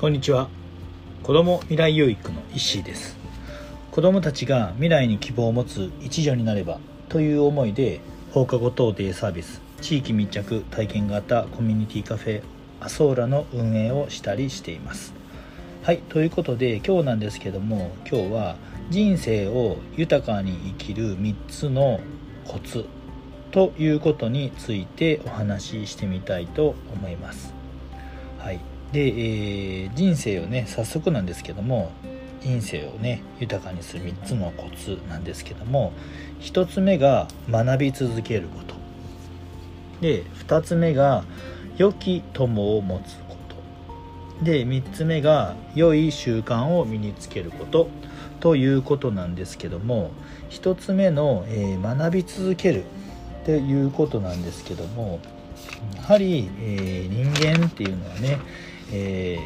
こんにちは。子ども未来養育の石井です。子どもたちが未来に希望を持つ一助になればという思いで放課後等デイサービス地域密着体験型コミュニティカフェアソーラの運営をしたりしています。はいということで今日なんですけども今日は人生を豊かに生きる3つのコツということについてお話ししてみたいと思います。はい。で、えー、人生をね早速なんですけども人生をね豊かにする3つのコツなんですけども1つ目が学び続けること。で2つ目が良き友を持つこと。で3つ目が良い習慣を身につけること。ということなんですけども1つ目の、えー、学び続けるっていうことなんですけどもやはり、えー、人間っていうのはねえ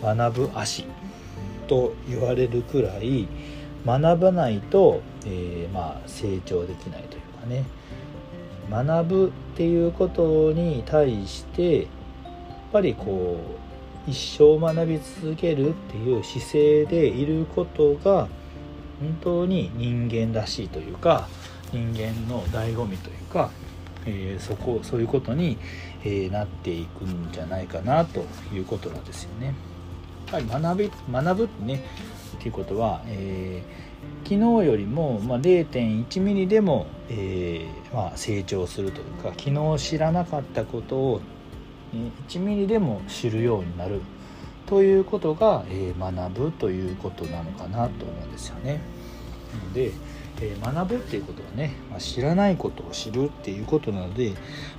ー、学ぶ足と言われるくらい学ばないと、えー、まあ、成長できないというかね。学ぶっていうことに対してやっぱりこう一生学び続けるっていう姿勢でいることが本当に人間らしいというか人間の醍醐味というかえー、そこそういうことに、え、なっていくんじゃないかなということなんですよね。やっぱり学び学ぶってねっていうことは、えー、昨日よりも、まあ、0.1ミリでも、えまあ、成長するというか昨日知らなかったことを1ミリでも知るようになるということが、え学ぶということなのかなと思うんですよね。ので、えー、学ぶっていうことはね、まあ、知らないことを知るっていうことなので、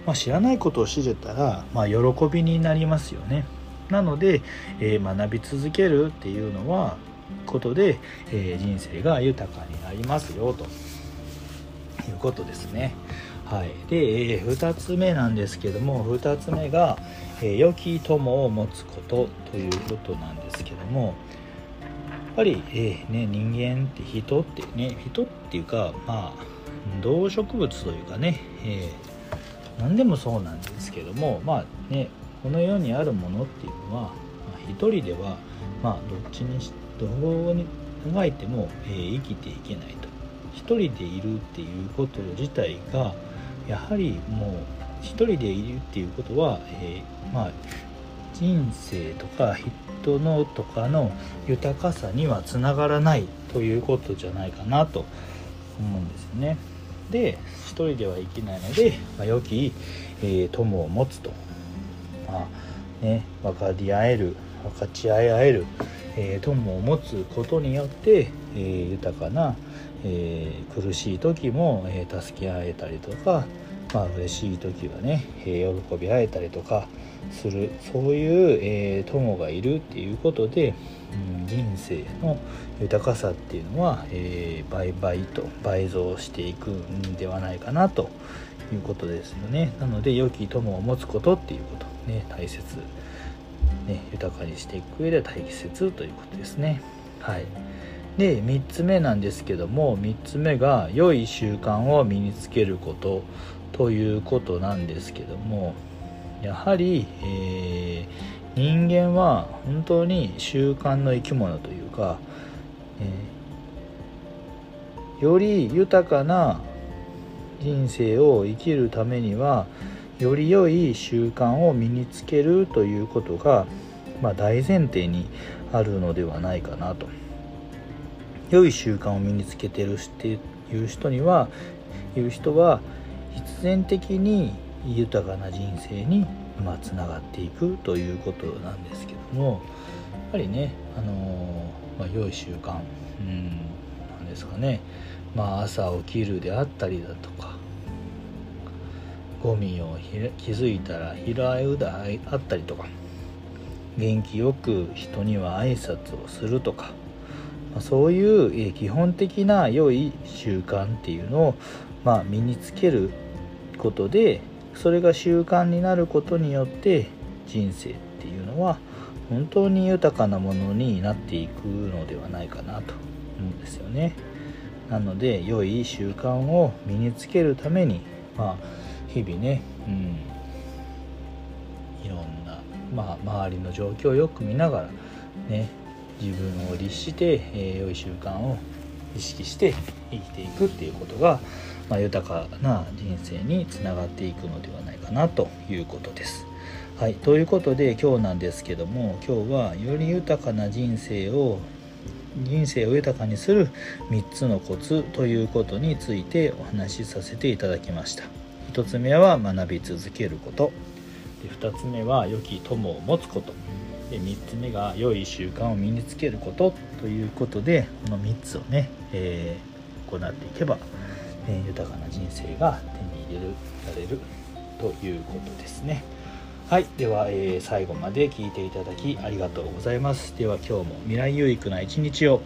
まあ、知らないことを知れたら、まあ、喜びになりますよね。なので、えー、学び続けるっていうのはことで、えー、人生が豊かになりますよということですね。はい、で、えー、2つ目なんですけども2つ目が、え、良き友を持つことということなんですけども、ぱり、えー、ね、人間って人ってね人っていうかまあ動植物というかね、えー、何でもそうなんですけどもまあねこの世にあるものっていうのは、まあ、一人ではまあどっちにしどうに考えても、えー、生きていけないと。一人でいるっていうこと自体がやはりもう一人でいるっていうことは、えー、まあ人生とか人のとかの豊かさにはつながらないということじゃないかなと思うんですよね。で一人では生きないので、まあ、良き、えー、友を持つと、まあね、分かり合える分かち合い合える、えー、友を持つことによって、えー、豊かな、え苦しい時も、え助け合えたりとかまあ嬉しい時はね、え、喜び合えたりとかするそういう、え、友がいるっていうことで、うん、人生の豊かさっていうのは、え、倍々と倍増していくんではないかなということですよね。なので良き友を持つことっていうことね大切、ね、豊かにしていく上で大切ということですね。はい。で3つ目なんですけども3つ目が良い習慣を身につけることということなんですけどもやはり、えー、人間は本当に習慣の生き物というか、えー、より豊かな人生を生きるためにはより良い習慣を身につけるということが、まあ、大前提にあるのではないかなと。良い習慣を身につけてるっていう人にはいう人は必然的に豊かな人生にまあつながっていくということなんですけどもやっぱりね、あのまあ、良い習慣うんなんですかね、まあ、朝起きるであったりだとかゴミを気づいたら拾うであったりとか元気よく人には挨拶をするとかそういう基本的な良い習慣っていうのを、まあ、身につけることでそれが習慣になることによって人生っていうのは本当に豊かなものになっていくのではないかなと思うんですよね。なので良い習慣を身につけるために、まあ、日々ね、うん、いろんな、まあ、周りの状況をよく見ながらね自分を律して、えー、良い習慣を意識して生きていくっていうことが、まあ、豊かな人生につながっていくのではないかなということです。はい、ということで今日なんですけども今日はより豊かな人生を人生を豊かにする3つのコツということについてお話しさせていただきました。1つ目は学び続けること。で2つ目は良き友を持つこと。で3つ目が良い習慣を身につけることということでこの3つをね、えー、行っていけば、えー、豊かな人生が手に入れるられるということですね。はいでは、えー、最後まで聞いていただきありがとうございますでは今日も未来有益な一日を